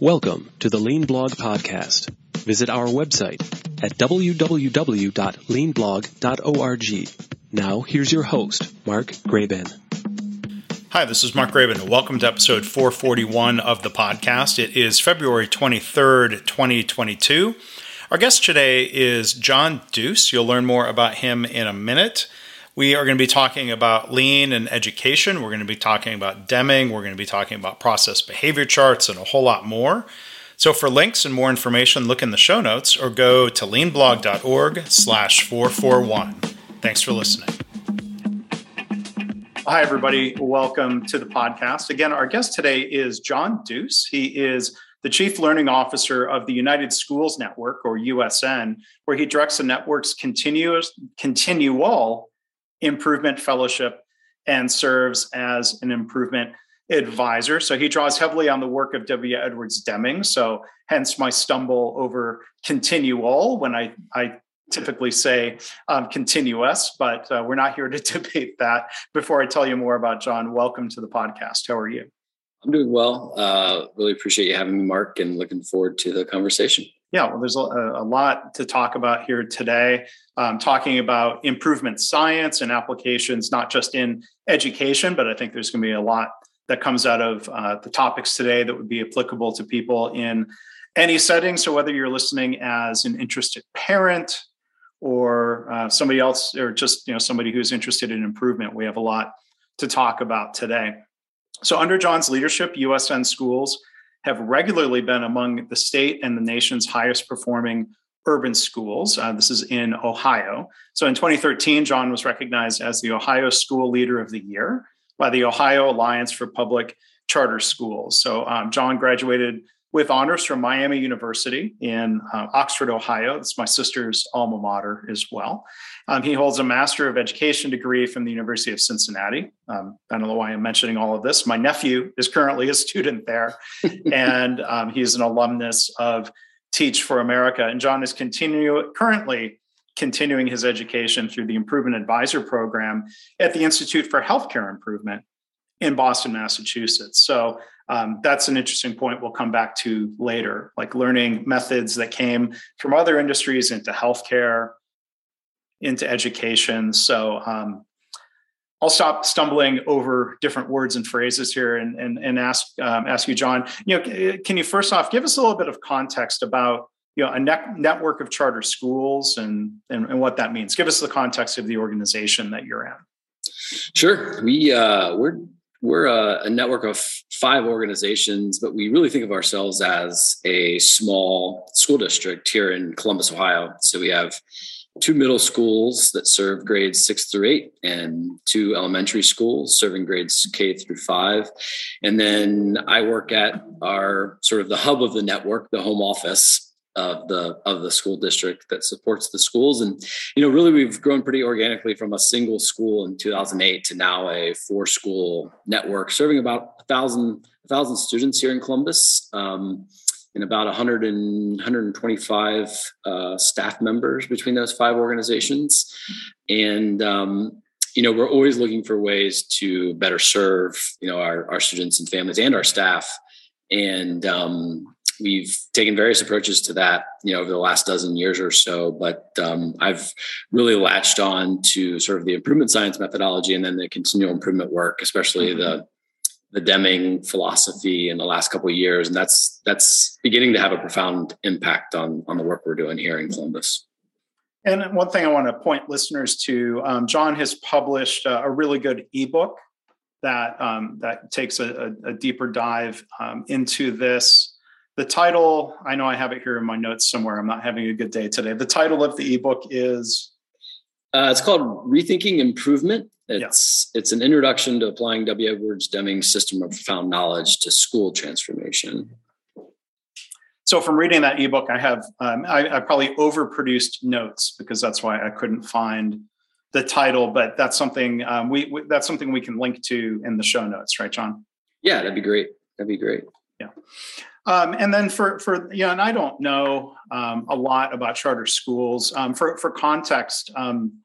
Welcome to the Lean Blog Podcast. Visit our website at www.leanblog.org. Now, here's your host, Mark Graban. Hi, this is Mark Graban. Welcome to episode 441 of the podcast. It is February 23rd, 2022. Our guest today is John Dues. You'll learn more about him in a minute. We are going to be talking about lean and education. We're going to be talking about Deming. We're going to be talking about process behavior charts and a whole lot more. So for links and more information, look in the show notes or go to leanblog.org slash 441. Thanks for listening. Hi, everybody. Welcome to the podcast. Again, our guest today is John Dues. He is the Chief Learning Officer of the United Schools Network, or USN, where he directs the network's continuous, continual improvement fellowship and serves as an improvement advisor. So he draws heavily on the work of W. Edwards Deming. So hence my stumble over continual when I, I typically say um, continuous, but uh, we're not here to debate that. Before I tell you more about John, welcome to the podcast. How are you? I'm doing well. Uh, really appreciate you having me, Mark, and looking forward to the conversation. Yeah, well, there's a, a lot to talk about here today. Um, talking about improvement science and applications, not just in education, but I think there's going to be a lot that comes out of uh, the topics today that would be applicable to people in any setting. So whether you're listening as an interested parent or uh, somebody else, or just you know somebody who's interested in improvement, we have a lot to talk about today. So under John's leadership, USN schools have regularly been among the state and the nation's highest performing urban schools. Uh, this is in Ohio. So in 2013, John was recognized as the Ohio School Leader of the Year by the Ohio Alliance for Public Charter Schools. So um, John graduated with honors from Miami University in uh, Oxford, Ohio. It's my sister's alma mater as well. Um, he holds a Master of Education degree from the University of Cincinnati. Um, I don't know why I'm mentioning all of this. My nephew is currently a student there, and um, he's an alumnus of Teach for America. And John is continue, currently continuing his education through the Improvement Advisor Program at the Institute for Healthcare Improvement in Boston, Massachusetts. So um, that's an interesting point we'll come back to later, like learning methods that came from other industries into healthcare, into education. So um, I'll stop stumbling over different words and phrases here and, and, and ask, um, ask you, John, you know, can you first off give us a little bit of context about you know, a net network of charter schools and, and, and what that means? Give us the context of the organization that you're in. Sure. We, uh, we're we're a, a, network of five organizations, but we really think of ourselves as a small school district here in Columbus, Ohio. So we have two middle schools that serve grades six through eight, and two elementary schools serving grades K through five. And then I work at our sort of the hub of the network, the home office of the of the school district that supports the schools. And you know really we've grown pretty organically from a single school in 2008 to now a four school network serving about a thousand a thousand students here in columbus um, and about 100 and 125 uh, staff members between those five organizations. And um, you know we're always looking for ways to better serve you know our, our students and families and our staff. And um, we've taken various approaches to that, you know, over the last dozen years or so. But um, I've really latched on to sort of the improvement science methodology and then the continual improvement work, especially mm-hmm. the the Deming philosophy in the last couple of years, and that's that's beginning to have a profound impact on on the work we're doing here in Columbus. And one thing I want to point listeners to: um, John has published uh, a really good ebook that um, that takes a, a, a deeper dive um, into this the title, I know I have it here in my notes somewhere. I'm not having a good day today. The title of the ebook is uh, it's called Rethinking Improvement. It's it's an introduction to applying W. Edwards Deming's system of profound knowledge to school transformation. So, from reading that ebook, I have um, I, I probably overproduced notes because that's why I couldn't find the title. But that's something um, we, we that's something we can link to in the show notes, right, John? Yeah, that'd be great. That'd be great. Yeah. Um, and then for for you know, and I don't know um, a lot about charter schools. Um, for for context, um,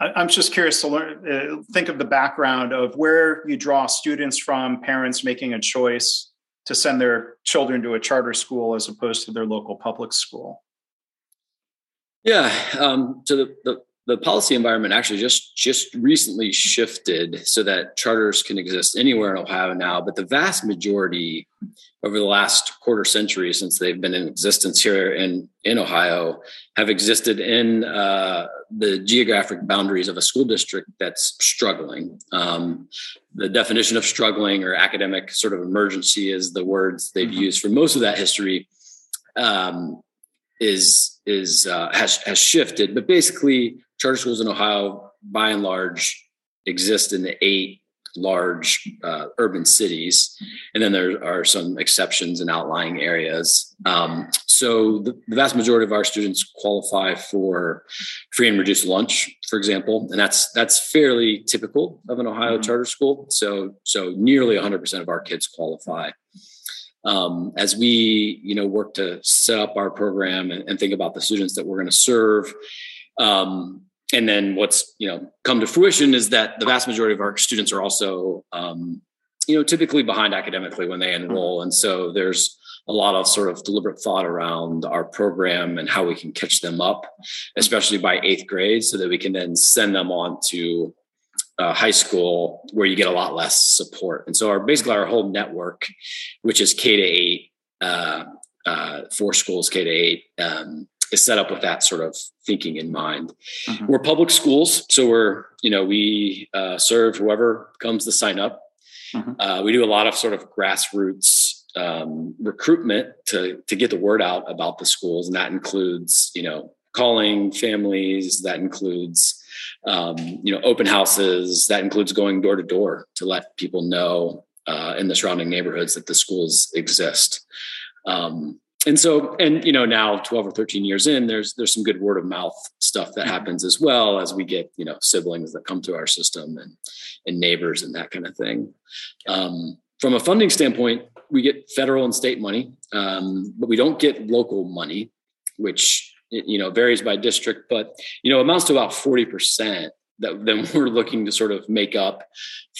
I, am just curious to learn. Uh, think of the background of where you draw students from, parents making a choice to send their children to a charter school as opposed to their local public school? Yeah, um, the, the the policy environment actually just just recently shifted so that charters can exist anywhere in Ohio now. But the vast majority over the last quarter century since they've been in existence here in in Ohio have existed in uh, the geographic boundaries of a school district that's struggling. Um, the definition of struggling or academic sort of emergency is the words they've mm-hmm. used for most of that history. Um, is is uh, has has shifted, but basically charter schools in Ohio, by and large, exist in the eight large uh, urban cities, and then there are some exceptions in outlying areas. Um, so the, the, vast majority of our students qualify for free and reduced lunch, for example, and that's that's fairly typical of an Ohio mm-hmm. charter school. So so nearly 100% of our kids qualify. Um, as we you know work to set up our program and, and think about the students that we're going to serve um, and then what's you know come to fruition is that the vast majority of our students are also um, you know typically behind academically when they enroll. And so there's a lot of sort of deliberate thought around our program and how we can catch them up especially by eighth grade so that we can then send them on to uh, high school where you get a lot less support. And so our basically our whole network which is k to eight uh, uh, four schools k to eight um, is set up with that sort of thinking in mind. Mm-hmm. We're public schools, so we're you know we uh, serve whoever comes to sign up. Mm-hmm. Uh, we do a lot of sort of grassroots um, recruitment to to get the word out about the schools, and that includes you know calling families. That includes um, you know open houses. That includes going door to door to let people know uh, in the surrounding neighborhoods that the schools exist. Um, and so and you know now 12 or 13 years in there's there's some good word of mouth stuff that mm-hmm. happens as well as we get you know siblings that come to our system and and neighbors and that kind of thing um, from a funding standpoint we get federal and state money um, but we don't get local money which you know varies by district but you know amounts to about 40% that then we're looking to sort of make up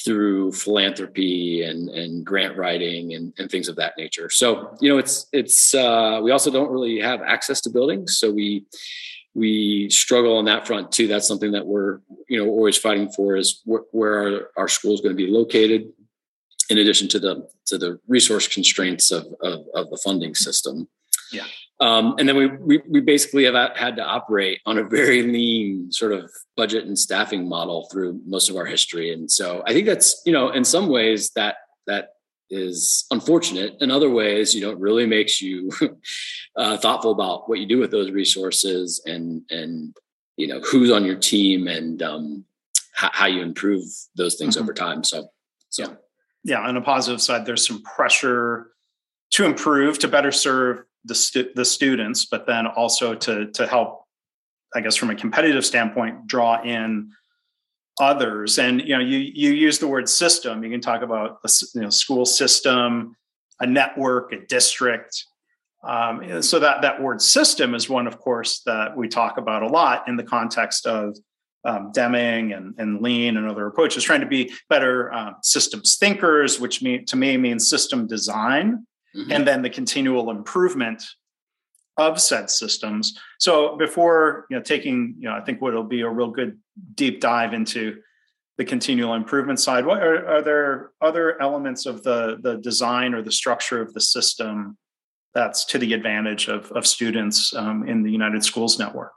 through philanthropy and and grant writing and, and things of that nature. So you know, it's it's uh, we also don't really have access to buildings, so we we struggle on that front too. That's something that we're you know always fighting for is wh- where our, our school is going to be located. In addition to the to the resource constraints of, of, of the funding system. Yeah. Um, and then we, we, we basically have had to operate on a very lean sort of budget and staffing model through most of our history. And so I think that's you know in some ways that that is unfortunate. In other ways, you know, it really makes you uh, thoughtful about what you do with those resources and and you know who's on your team and um, how, how you improve those things mm-hmm. over time. So so yeah. yeah, on a positive side, there's some pressure to improve to better serve the stu- the students, but then also to to help, I guess, from a competitive standpoint, draw in others. And you know, you you use the word system. You can talk about a you know, school system, a network, a district. Um, so that that word system is one, of course, that we talk about a lot in the context of um, Deming and, and Lean and other approaches, trying to be better um, systems thinkers, which mean, to me means system design mm-hmm. and then the continual improvement of said systems. So before you know taking, you know, I think what will be a real good deep dive into the continual improvement side. What are, are there other elements of the the design or the structure of the system that's to the advantage of, of students um, in the United Schools Network?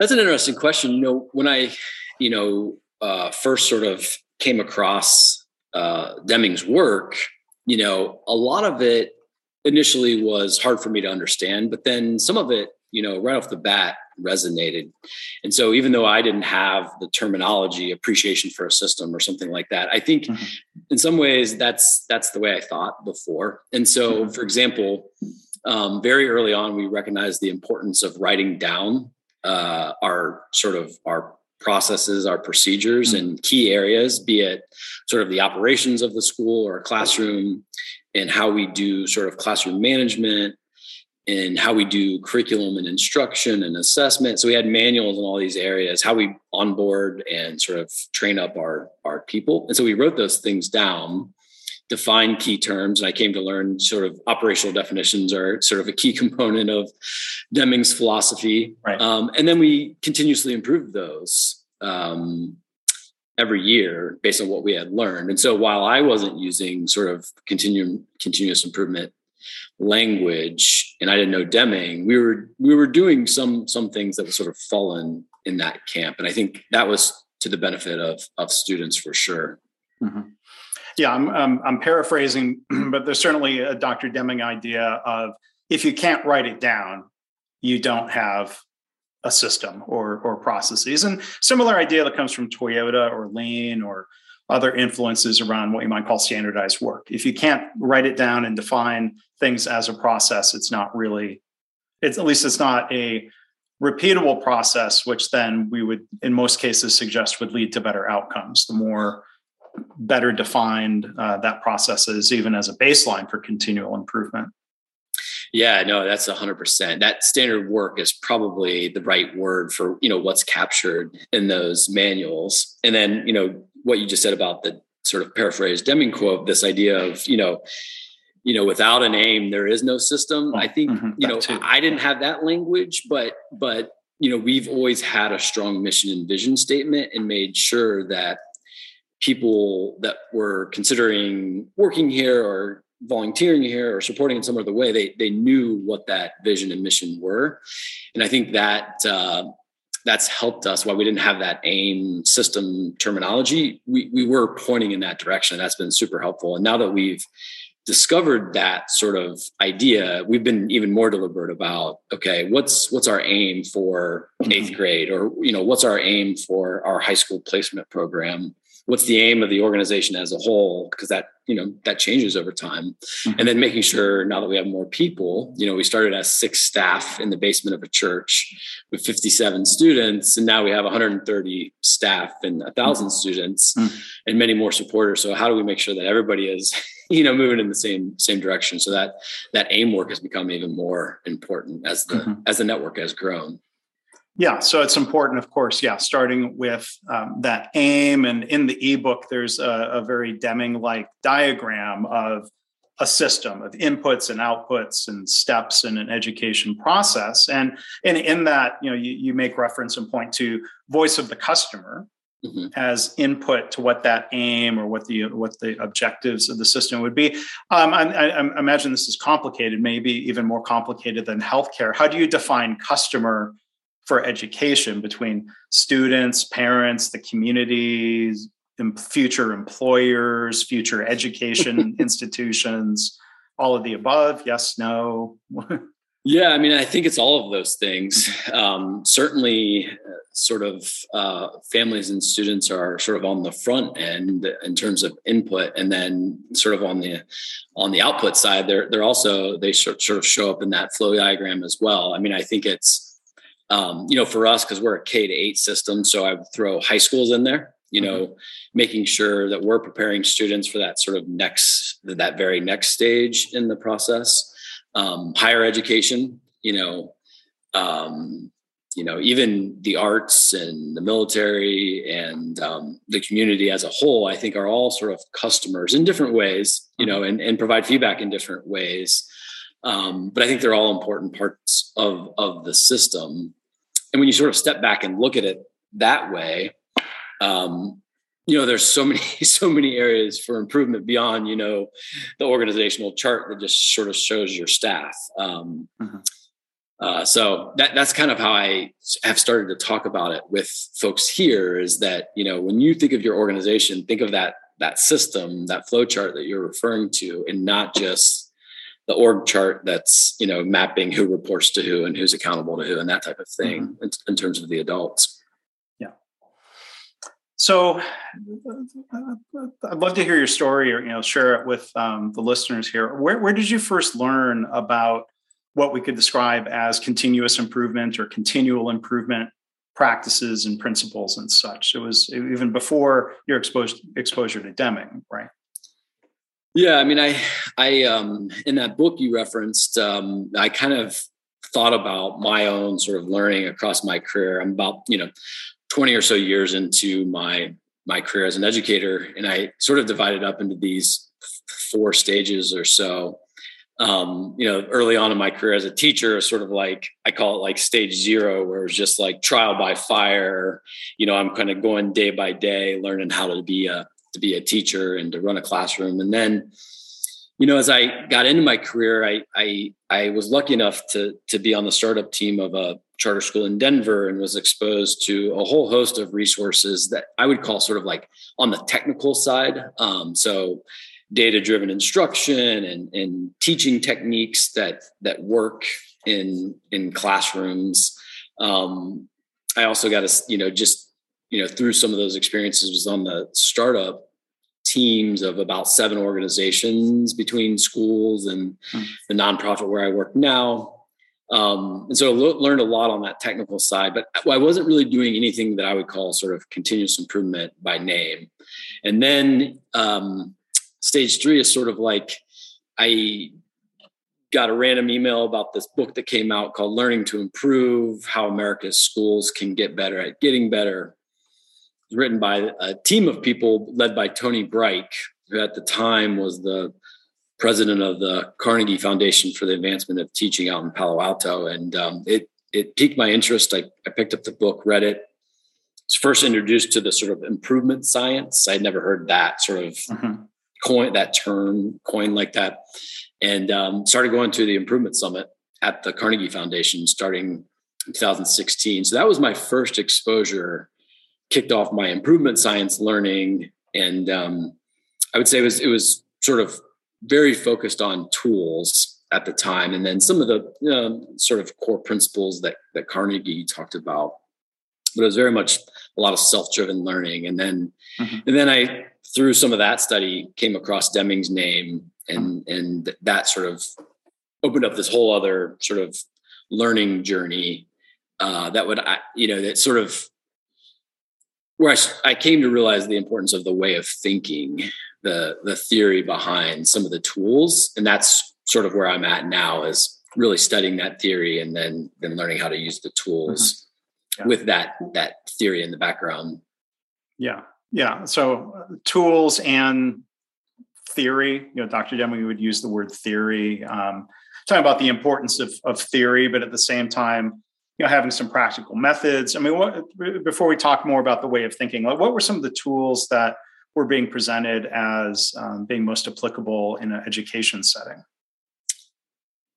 That's an interesting question. You know, when I, you know, uh, first sort of came across uh, Deming's work, you know, a lot of it initially was hard for me to understand, but then some of it, you know, right off the bat resonated. And so even though I didn't have the terminology appreciation for a system or something like that, I think mm-hmm. in some ways that's that's the way I thought before. And so mm-hmm. for example, um, very early on, we recognized the importance of writing down uh, our sort of our processes, our procedures mm-hmm. and key areas, be it sort of the operations of the school or a classroom and how we do sort of classroom management and how we do curriculum and instruction and assessment. So we had manuals in all these areas, how we onboard and sort of train up our, our people. And so we wrote those things down define key terms. And I came to learn sort of operational definitions are sort of a key component of Deming's philosophy. Right. Um, and then we continuously improved those um, every year based on what we had learned. And so while I wasn't using sort of continuum, continuous improvement language and I didn't know Deming, we were we were doing some some things that would sort of fallen in that camp. And I think that was to the benefit of of students for sure. Mm-hmm. Yeah, I'm, I'm, I'm paraphrasing, but there's certainly a Dr. Deming idea of if you can't write it down, you don't have a system or or processes. And similar idea that comes from Toyota or Lean or other influences around what you might call standardized work. If you can't write it down and define things as a process, it's not really, it's at least it's not a repeatable process, which then we would, in most cases, suggest would lead to better outcomes. The more better defined uh, that process is, even as a baseline for continual improvement. Yeah, no, that's a hundred percent. That standard work is probably the right word for you know what's captured in those manuals. And then you know what you just said about the sort of paraphrase Deming quote, this idea of you know, you know, without an aim there is no system. I think mm-hmm, you know too. I didn't have that language, but but you know we've always had a strong mission and vision statement and made sure that people that were considering working here or volunteering here or supporting in some other way, they they knew what that vision and mission were, and I think that uh, that's helped us. While we didn't have that aim system terminology, we we were pointing in that direction. That's been super helpful. And now that we've discovered that sort of idea, we've been even more deliberate about okay, what's what's our aim for 8th mm-hmm. grade, or you know, what's our aim for our high school placement program what's the aim of the organization as a whole because that you know that changes over time mm-hmm. and then making sure now that we have more people you know we started as six staff in the basement of a church with 57 students and now we have 130 staff and a 1000 mm-hmm. students mm-hmm. and many more supporters so how do we make sure that everybody is you know moving in the same same direction so that that aim work has become even more important as the mm-hmm. as the network has grown yeah, so it's important, of course. Yeah, starting with um, that aim, and in the ebook, there's a, a very Deming-like diagram of a system of inputs and outputs and steps in an education process. And, and in that, you know, you, you make reference and point to voice of the customer mm-hmm. as input to what that aim or what the what the objectives of the system would be. Um, I, I, I imagine this is complicated, maybe even more complicated than healthcare. How do you define customer? For education between students, parents, the communities, future employers, future education institutions, all of the above? Yes, no. yeah, I mean, I think it's all of those things. Um, certainly, uh, sort of uh, families and students are sort of on the front end in terms of input, and then sort of on the on the output side, they're they're also they sort of show up in that flow diagram as well. I mean, I think it's um, you know, for us, because we're a K to eight system, so I would throw high schools in there, you mm-hmm. know, making sure that we're preparing students for that sort of next, that very next stage in the process. Um, higher education, you know, um, you know, even the arts and the military and um, the community as a whole, I think are all sort of customers in different ways, you know, mm-hmm. and, and provide feedback in different ways. Um, but I think they're all important parts of of the system. And when you sort of step back and look at it that way, um, you know, there's so many so many areas for improvement beyond you know the organizational chart that just sort of shows your staff. Um, mm-hmm. uh, so that that's kind of how I have started to talk about it with folks here. Is that you know when you think of your organization, think of that that system, that flow chart that you're referring to, and not just the org chart that's you know mapping who reports to who and who's accountable to who and that type of thing mm-hmm. in, in, terms of the adults. Yeah. So i'd love to hear your story or you know share it with um, the listeners here. Where, where did you first learn about what we could describe as continuous improvement or continual improvement practices and principles and such? It was even before your exposed exposure to deming right yeah, I mean, I, I, um, in that book you referenced, um, I kind of thought about my own sort of learning across my career. I'm about, you know, 20 or so years into my, my career as an educator. And I sort of divided up into these four stages or so. Um, you know, early on in my career as a teacher, sort of like I call it like stage zero, where it was just like trial by fire. You know, I'm kind of going day by day, learning how to be a to be a teacher and to run a classroom. And then, you know, as I got into my career, I I I was lucky enough to to be on the startup team of a charter school in Denver and was exposed to a whole host of resources that I would call sort of like on the technical side. Um, so data driven instruction and, and teaching techniques that that work in in classrooms. Um, I also got to you know just you know through some of those experiences was on the startup teams of about seven organizations between schools and hmm. the nonprofit where I work now um, and so I lo- learned a lot on that technical side, but I wasn't really doing anything that I would call sort of continuous improvement by name. And then um, stage three is sort of like I got a random email about this book that came out called Learning to Improve How America's Schools Can Get Better at Getting Better. Written by a team of people led by Tony Bryk, who at the time was the president of the Carnegie Foundation for the Advancement of Teaching out in Palo Alto, and um, it it piqued my interest. I, I picked up the book, read it. Was first introduced to the sort of improvement science. I'd never heard that sort of mm-hmm. coin that term coin like that, and um, started going to the Improvement Summit at the Carnegie Foundation starting in 2016. So that was my first exposure. Kicked off my improvement science learning, and um, I would say it was it was sort of very focused on tools at the time, and then some of the know, sort of core principles that that Carnegie talked about. But it was very much a lot of self-driven learning, and then mm-hmm. and then I through some of that study came across Deming's name, and mm-hmm. and that sort of opened up this whole other sort of learning journey uh, that would you know that sort of where I, I, came to realize the importance of the way of thinking the the theory behind some of the tools and that's sort of where i'm at now is really studying that theory and then then learning how to use the tools mm-hmm. yeah. with that that theory in the background yeah yeah so uh, tools and theory you know dr deming would use the word theory um, talking about the importance of, of theory but at the same time you know having some practical methods i mean what before we talk more about the way of thinking like what were some of the tools that were being presented as um, being most applicable in an education setting?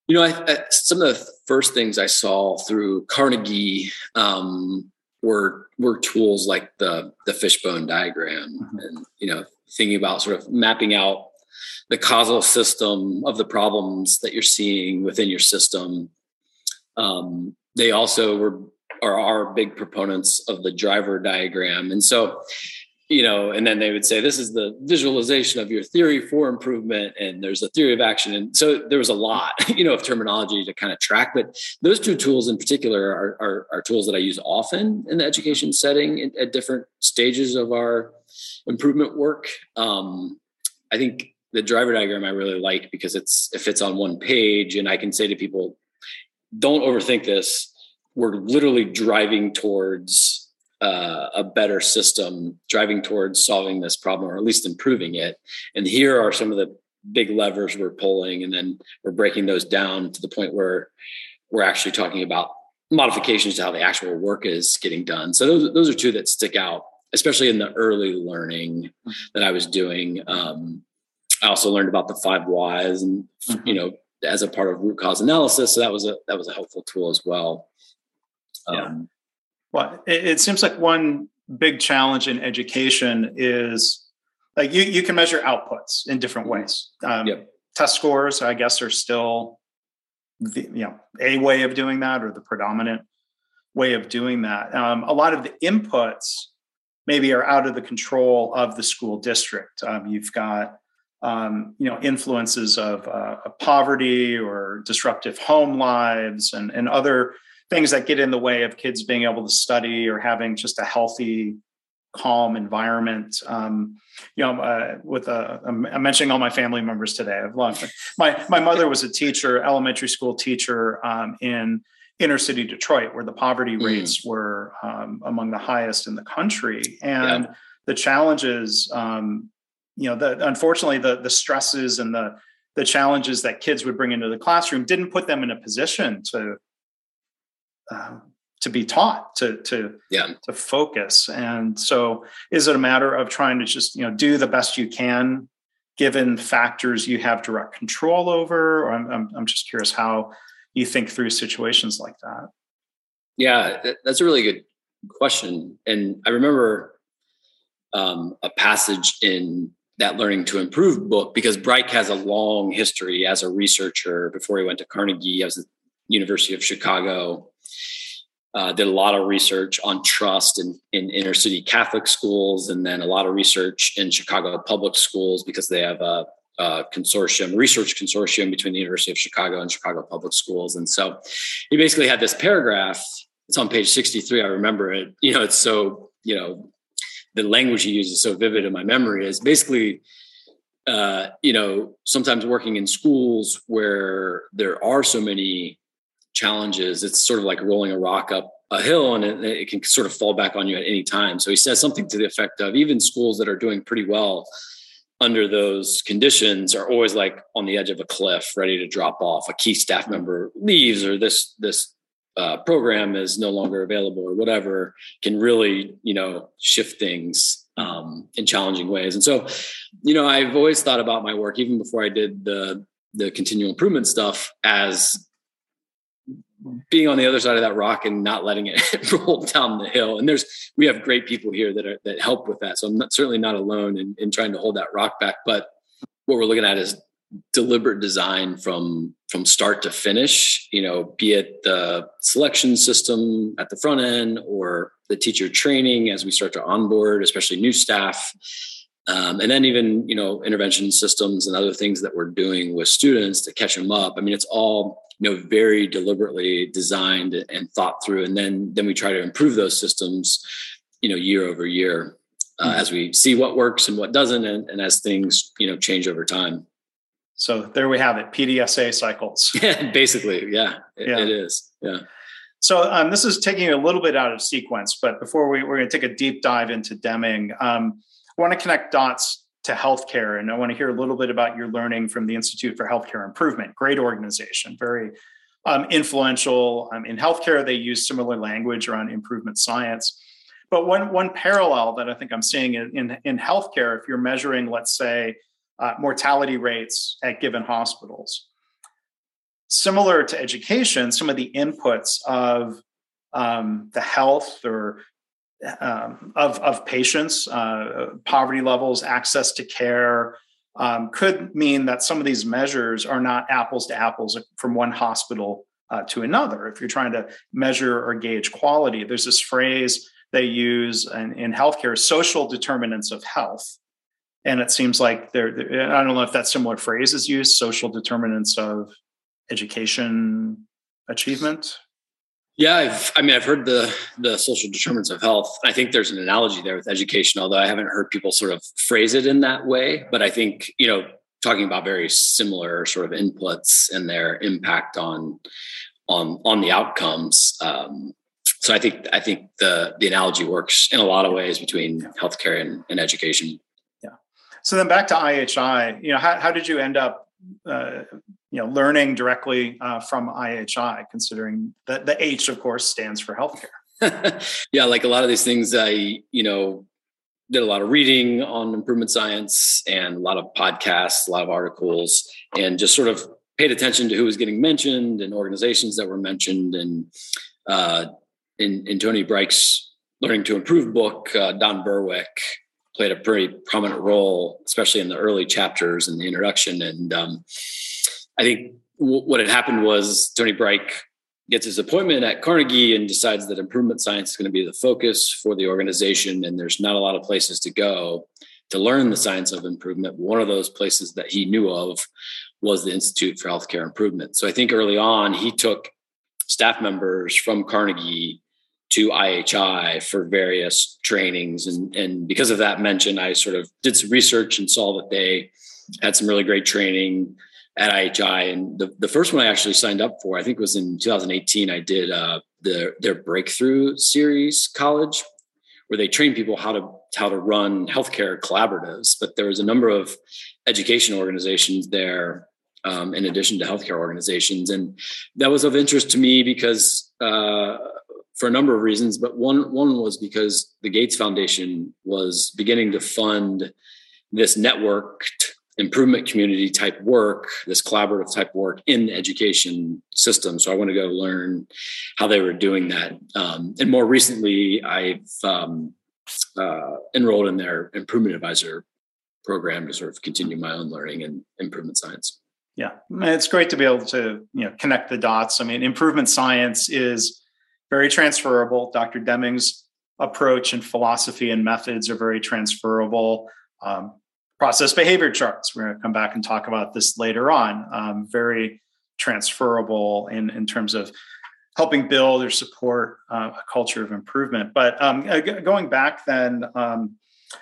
You know, I, I, some of the first things I saw through Carnegie um, were were tools like the the fishbone diagram, mm-hmm. and you know, thinking about sort of mapping out the causal system of the problems that you're seeing within your system. Um, they also were are, are big proponents of the driver diagram, and so you know, and then they would say, this is the visualization of your theory for improvement, and there's a theory of action. And so there was a lot, you know, of terminology to kind of track. But those two tools in particular are, are, are tools that I use often in the education setting at, at different stages of our improvement work. Um, I think the driver diagram I really like because it's it fits on one page, and I can say to people, don't overthink this. We're literally driving towards uh, a better system driving towards solving this problem or at least improving it. And here are some of the big levers we're pulling, and then we're breaking those down to the point where we're actually talking about modifications to how the actual work is getting done. So those those are two that stick out, especially in the early learning that I was doing. Um, I also learned about the five whys, and mm-hmm. you know, as a part of root cause analysis. So that was a that was a helpful tool as well. Um, well, it, it seems like one big challenge in education is like you, you can measure outputs in different mm-hmm. ways. Um, yep. Test scores, I guess, are still the, you know a way of doing that or the predominant way of doing that. Um, a lot of the inputs maybe are out of the control of the school district. Um, you've got um, you know influences of, uh, of, poverty or disruptive home lives and, and other things that get in the way of kids being able to study or having just a healthy calm environment um, you know uh, with a, I'm mentioning all my family members today i've long my my mother was a teacher elementary school teacher um, in inner city detroit where the poverty mm. rates were um, among the highest in the country and yeah. the challenges um, you know, the unfortunately the the stresses and the the challenges that kids would bring into the classroom didn't put them in a position to uh, to be taught to to yeah. to focus. And so is it a matter of trying to just you know do the best you can given factors you have direct control over? Or i'm, I'm, I'm just curious how you think through situations like that. Yeah that's a really good question. And i remember um, a passage in that learning to improve book because Bryk has a long history as a researcher before he went to Carnegie. I was at the University of Chicago. Uh, did a lot of research on trust in, in inner city Catholic schools, and then a lot of research in Chicago public schools because they have a, a consortium, research consortium between the University of Chicago and Chicago public schools. And so he basically had this paragraph. It's on page 63. I remember it. You know, it's so, you know, the language he uses so vivid in my memory is basically uh, you know sometimes working in schools where there are so many challenges it's sort of like rolling a rock up a hill and it, it, can sort of fall back on you at any time. So he says something to the effect of even schools that are doing pretty well under those conditions are always like on the edge of a cliff ready to drop off. A key staff member leaves or this this uh, program is no longer available or whatever can really you know shift things um, in challenging ways. And so you know i've always thought about my work even before i did the the continual improvement stuff as being on the other side of that rock and not letting it roll down the hill. And there's we have great people here that are that help with that. So i'm not, certainly not alone in, in trying to hold that rock back. But what we're looking at is deliberate design from from start to finish you know be it the selection system at the front end or the teacher training as we start to onboard especially new staff um, and then even you know intervention systems and other things that we're doing with students to catch them up i mean it's all you know very deliberately designed and thought through and then then we try to improve those systems you know year over year uh, mm-hmm. as we see what works and what doesn't and, and as things you know change over time so there we have it, PDSA cycles. Yeah, basically, yeah, it, yeah. it is. Yeah. So um, this is taking a little bit out of sequence, but before we, we're going to take a deep dive into Deming, um, I want to connect dots to healthcare, and I want to hear a little bit about your learning from the Institute for Healthcare Improvement. Great organization, very um, influential um, in healthcare. They use similar language around improvement science. But one one parallel that I think I'm seeing in in, in healthcare, if you're measuring, let's say, uh, mortality rates at given hospitals. Similar to education, some of the inputs of um, the health or um, of, of patients, uh, poverty levels, access to care, um, could mean that some of these measures are not apples to apples from one hospital uh, to another. If you're trying to measure or gauge quality, there's this phrase they use in, in healthcare social determinants of health and it seems like there i don't know if that similar phrase is used social determinants of education achievement. Yeah I've, i mean i've heard the the social determinants of health. I think there's an analogy there with education although i haven't heard people sort of phrase it in that way. But i think you know talking about very similar sort of inputs and their impact on on on the outcomes um, so i think i think the the analogy works in a lot of ways between healthcare and, and education so then back to IHI, you know, how, how did you end up, uh, you know, learning directly uh, from IHI, considering that the H, of course, stands for healthcare? yeah, like a lot of these things, I, you know, did a lot of reading on improvement science and a lot of podcasts, a lot of articles, and just sort of paid attention to who was getting mentioned and organizations that were mentioned. And uh, in, in Tony Bryk's Learning to Improve book, uh, Don Berwick played a pretty prominent role, especially in the early chapters and the introduction. And um, I think w- what had happened was Tony Bryk gets his appointment at Carnegie and decides that improvement science is going to be the focus for the organization. And there's not a lot of places to go to learn the science of improvement. One of those places that he knew of was the Institute for Healthcare Improvement. So I think early on, he took staff members from Carnegie to IHI for various trainings. And, and because of that mention, I sort of did some research and saw that they had some really great training at IHI. And the, the first one I actually signed up for, I think was in 2018. I did uh, the, their breakthrough series college, where they train people how to how to run healthcare collaboratives. But there was a number of education organizations there um, in addition to healthcare organizations, and that was of interest to me because uh, for a number of reasons. But one one was because the Gates Foundation was beginning to fund this networked improvement community type work, this collaborative type work in the education system. So I want to go learn how they were doing that. Um, and more recently, I've um, uh, enrolled in their improvement advisor program to sort of continue my own learning in improvement science. Yeah, it's great to be able to you know connect the dots. I mean, improvement science is very transferable. Dr. Deming's approach and philosophy and methods are very transferable. Um, process behavior charts. We're going to come back and talk about this later on. Um, very transferable in, in terms of helping build or support uh, a culture of improvement. But um, going back then, um,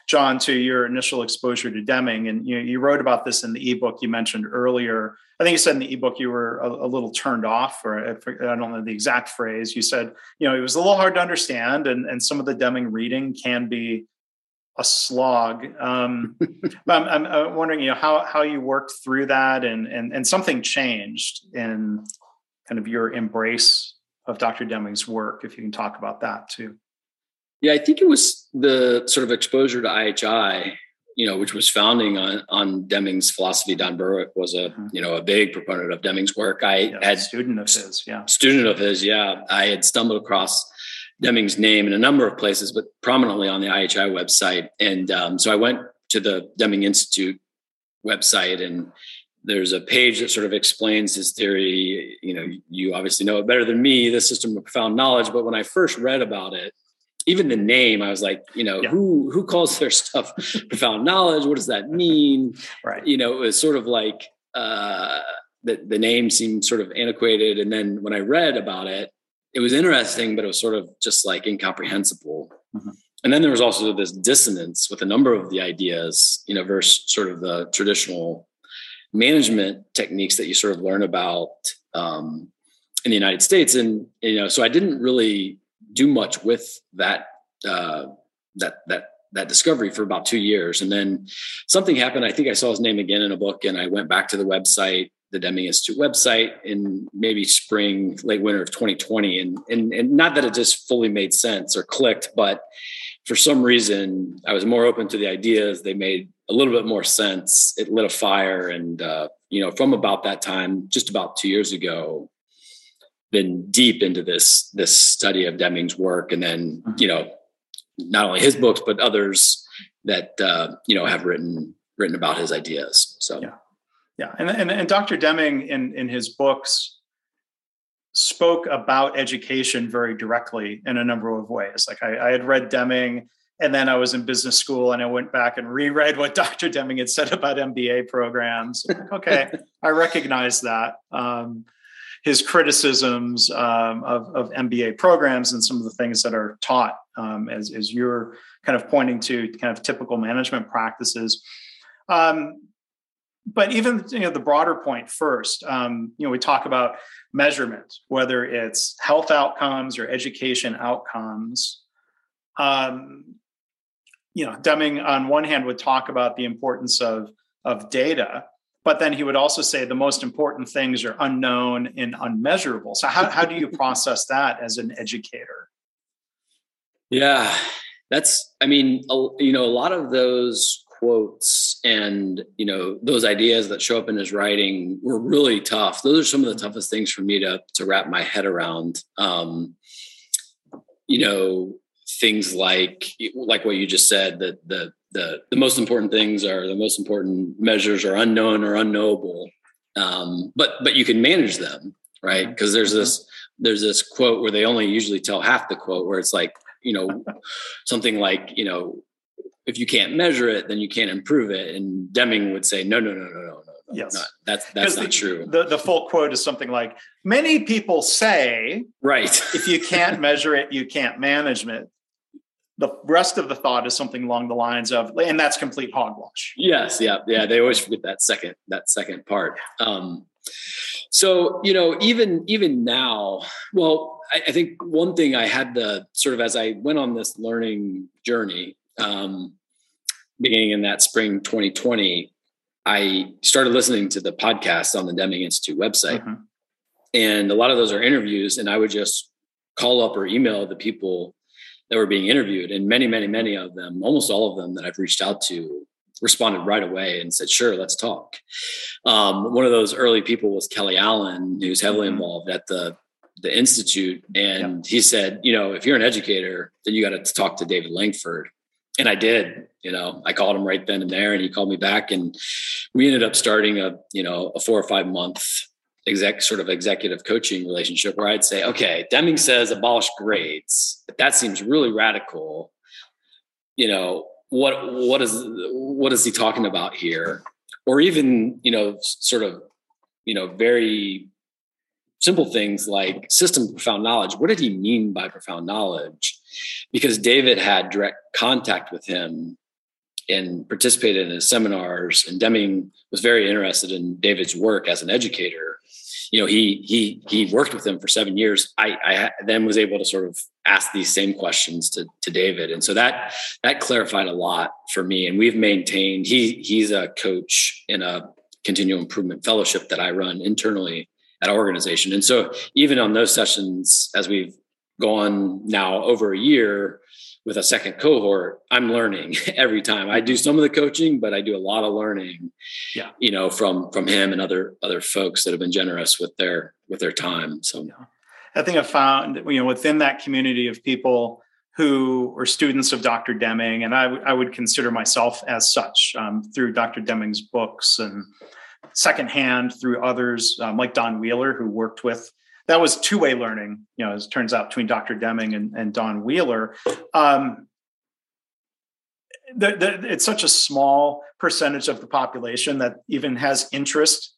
John, to your initial exposure to Deming, and you, you wrote about this in the ebook you mentioned earlier. I think you said in the ebook you were a, a little turned off, or I don't know the exact phrase. You said, you know, it was a little hard to understand, and, and some of the Deming reading can be a slog. Um, but I'm, I'm, wondering, you know, how how you worked through that, and and and something changed in kind of your embrace of Dr. Deming's work. If you can talk about that too. Yeah, I think it was the sort of exposure to IHI, you know, which was founding on on Deming's philosophy. Don Berwick was a mm-hmm. you know a big proponent of Deming's work. I yeah, had student of his, yeah, student of his, yeah. I had stumbled across Deming's name in a number of places, but prominently on the IHI website. And um, so I went to the Deming Institute website and there's a page that sort of explains his theory. You know, you obviously know it better than me, the system of profound knowledge. But when I first read about it, even the name, I was like, you know, yeah. who who calls their stuff profound knowledge? What does that mean? Right. You know, it was sort of like uh, the the name seemed sort of antiquated. And then when I read about it, it was interesting, but it was sort of just like incomprehensible. Mm-hmm. And then there was also this dissonance with a number of the ideas, you know, versus sort of the traditional management techniques that you sort of learn about um, in the United States. And you know, so I didn't really do much with that uh, that that that discovery for about two years, and then something happened. I think I saw his name again in a book, and I went back to the website the Deming Institute website in maybe spring, late winter of 2020. And, and, and not that it just fully made sense or clicked, but for some reason I was more open to the ideas. They made a little bit more sense. It lit a fire. And, uh, you know, from about that time, just about two years ago, been deep into this, this study of Deming's work. And then, mm-hmm. you know, not only his books, but others that, uh, you know, have written, written about his ideas. So, yeah. Yeah, and, and, and Dr. Deming in, in his books spoke about education very directly in a number of ways. Like I, I had read Deming and then I was in business school and I went back and reread what Dr. Deming had said about MBA programs. Like, okay, I recognize that. Um, his criticisms um, of, of, MBA programs and some of the things that are taught, um, as, as, you're kind of pointing to, kind of typical management practices. Um, but even you know the broader point first um, you know we talk about measurement whether it's health outcomes or education outcomes um, you know deming on one hand would talk about the importance of of data but then he would also say the most important things are unknown and unmeasurable. So how, how do you process that as an educator? Yeah that's i mean you know a lot of those quotes and you know those ideas that show up in his writing were really tough. Those are some of the toughest things for me to to wrap my head around. Um you know things like like what you just said that the the the most important things are the most important measures are unknown or unknowable um but but you can manage them right because there's mm-hmm. this there's this quote where they only usually tell half the quote where it's like you know something like you know if you can't measure it, then you can't improve it. And Deming would say, no, no, no, no, no, no. Yes, not, that's that's not the, true. The the full quote is something like, "Many people say, right, if you can't measure it, you can't manage it." The rest of the thought is something along the lines of, and that's complete hogwash. Yes, yeah, yeah. They always forget that second that second part. Um, So you know, even even now, well, I, I, think one thing I had the sort of as I went on this learning journey, um, beginning in that spring 2020, I started listening to the podcast on the Deming Institute website, mm-hmm. and a lot of those are interviews, and I would just call up or email the people that were being interviewed, and many, many, many of them, almost all of them that I've reached out to responded right away and said, "Sure, let's talk." Um, one of those early people was Kelly Allan, who's heavily mm-hmm. involved at the the institute, and yep. he said, "You know, if you're an educator, then you got to talk to David Langford." And I did. You know, I called him right then and there, and he called me back, and we ended up starting a you know a four or five month exec sort of executive coaching relationship where I'd say, okay, Deming says abolish grades, but that seems really radical. You know, what what is what is he talking about here? Or even you know sort of you know very simple things like system profound knowledge. What did he mean by profound knowledge? Because david had direct contact with him and participated in his seminars and deming was very interested in david's work as an educator you know he he he worked with him for seven years. I i then was able to sort of ask these same questions to to david. And so that that clarified a lot for me. And we've maintained he he's a coach in a continual improvement fellowship that i run internally at our organization. And so even on those sessions as we've gone now over a year with a second cohort, I'm learning every time. I do some of the coaching, but I do a lot of learning. Yeah. You know, from from him and other other folks that have been generous with their with their time. So yeah. I think I found you know within that community of people who are students of Dr. Deming, and I, w- I would consider myself as such um, through Dr. Deming's books and secondhand through others um, like Don Wheeler, who worked with that was two way learning, you know, as it turns out between Dr. Deming and, and Don Wheeler. Um, the, the, it's such a small percentage of the population that even has interest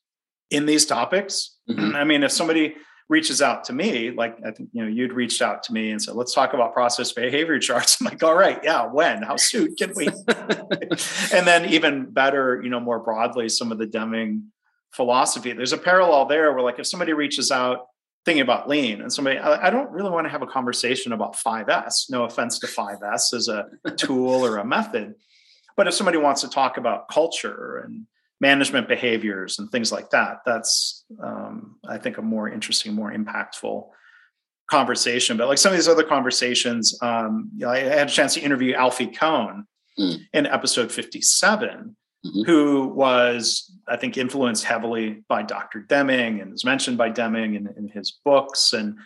in these topics. Mm-hmm. I mean, if somebody reaches out to me, like I think you know, you'd reached out to me and said, "Let's talk about process behavior charts." I'm like, "All right, yeah, when? How soon can we?" and then even better, you know, more broadly, some of the Deming philosophy. There's a parallel there where, like, if somebody reaches out thinking about lean. And somebody I, I, don't really want to have a conversation about 5s no offense to 5s as a tool or a method. But if somebody wants to talk about culture and management behaviors and things like that that's um, i think a more interesting more impactful conversation. But like some of these other conversations um, you know, i had a chance to interview alfie kohn mm. in episode 57 mm-hmm. who was, I think, influenced heavily by Dr. Deming and is mentioned by Deming in, in his books. And,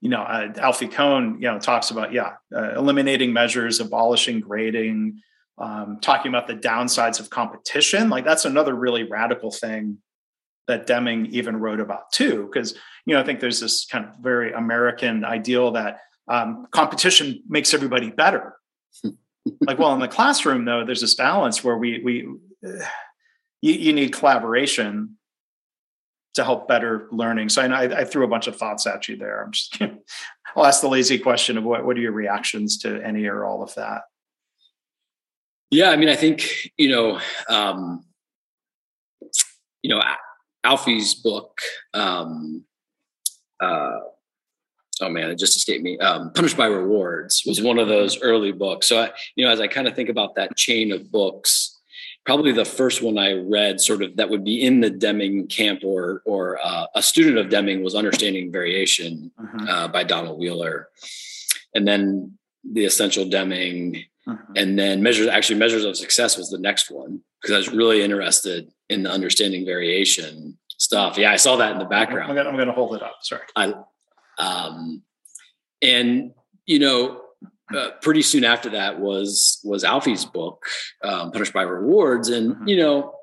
you know, uh, Alfie Kohn, you know, talks about, yeah, uh, eliminating measures, abolishing grading, um, talking about the downsides of competition. Like that's another really radical thing that Deming even wrote about too. Because, you know, I think there's this kind of very American ideal that um, competition makes everybody better. like, well, in the classroom, though, there's this balance where we we you, you need collaboration to help better learning. So I, I, threw a bunch of thoughts at you there. I'm just, I'll ask the lazy question of what, what are your reactions to any or all of that? Yeah. I mean, I think, you know, um, you know, Alfie's book, um, uh, oh man, it just escaped me. Um, Punished by Rewards was one of those early books. So, I, you know, as I kind of think about that chain of books, probably the first one I read, sort of that would be in the Deming camp, or or uh, a student of Deming was Understanding Variation uh-huh. uh, by Donald Wheeler, and then the Essential Deming, uh-huh. and then measures. Actually, Measures of Success was the next one because I was really interested in the Understanding Variation stuff. Yeah, I saw that in the background. I'm gonna, I'm gonna hold it up. Sorry. I, um, and you know uh, pretty soon after that was was Alfie's book, um, Punished by Rewards, and mm-hmm. you know,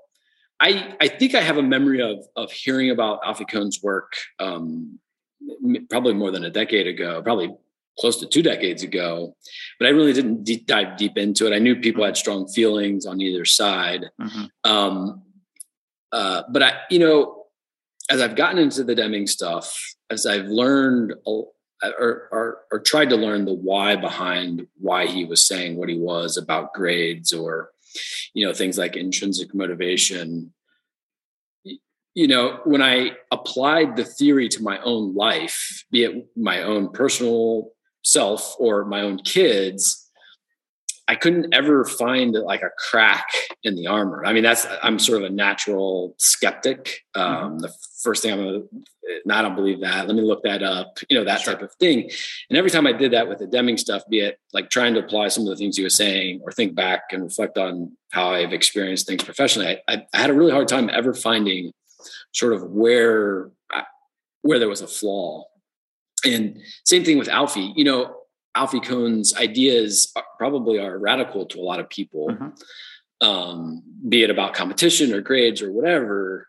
I I think I have a memory of of hearing about Alfie Kohn's work um, probably more than a decade ago, probably close to two decades ago, but I really didn't deep dive deep into it. I knew people had strong feelings on either side, mm-hmm. um, uh, but I you know, as I've gotten into the Deming stuff, as I've learned or, or, or tried to learn the why behind why he was saying what he was about grades or you know things like intrinsic motivation you know when i applied the theory to my own life, be it my own personal self or my own kids, I couldn't ever find like a crack in the armor. I mean, that's I'm sort of a natural skeptic. Um, mm-hmm. The first thing I'm gonna, I don't believe that. Let me look that up. You know, that sure. type of thing. And every time I did that with the Deming stuff, be it like trying to apply some of the things he was saying, or think back and reflect on how I've experienced things professionally, I, I had a really hard time ever finding sort of where where there was a flaw. And same thing with Alfie. You know, Alfie Kohn's ideas probably are radical to a lot of people, mm-hmm. um, be it about competition or grades or whatever.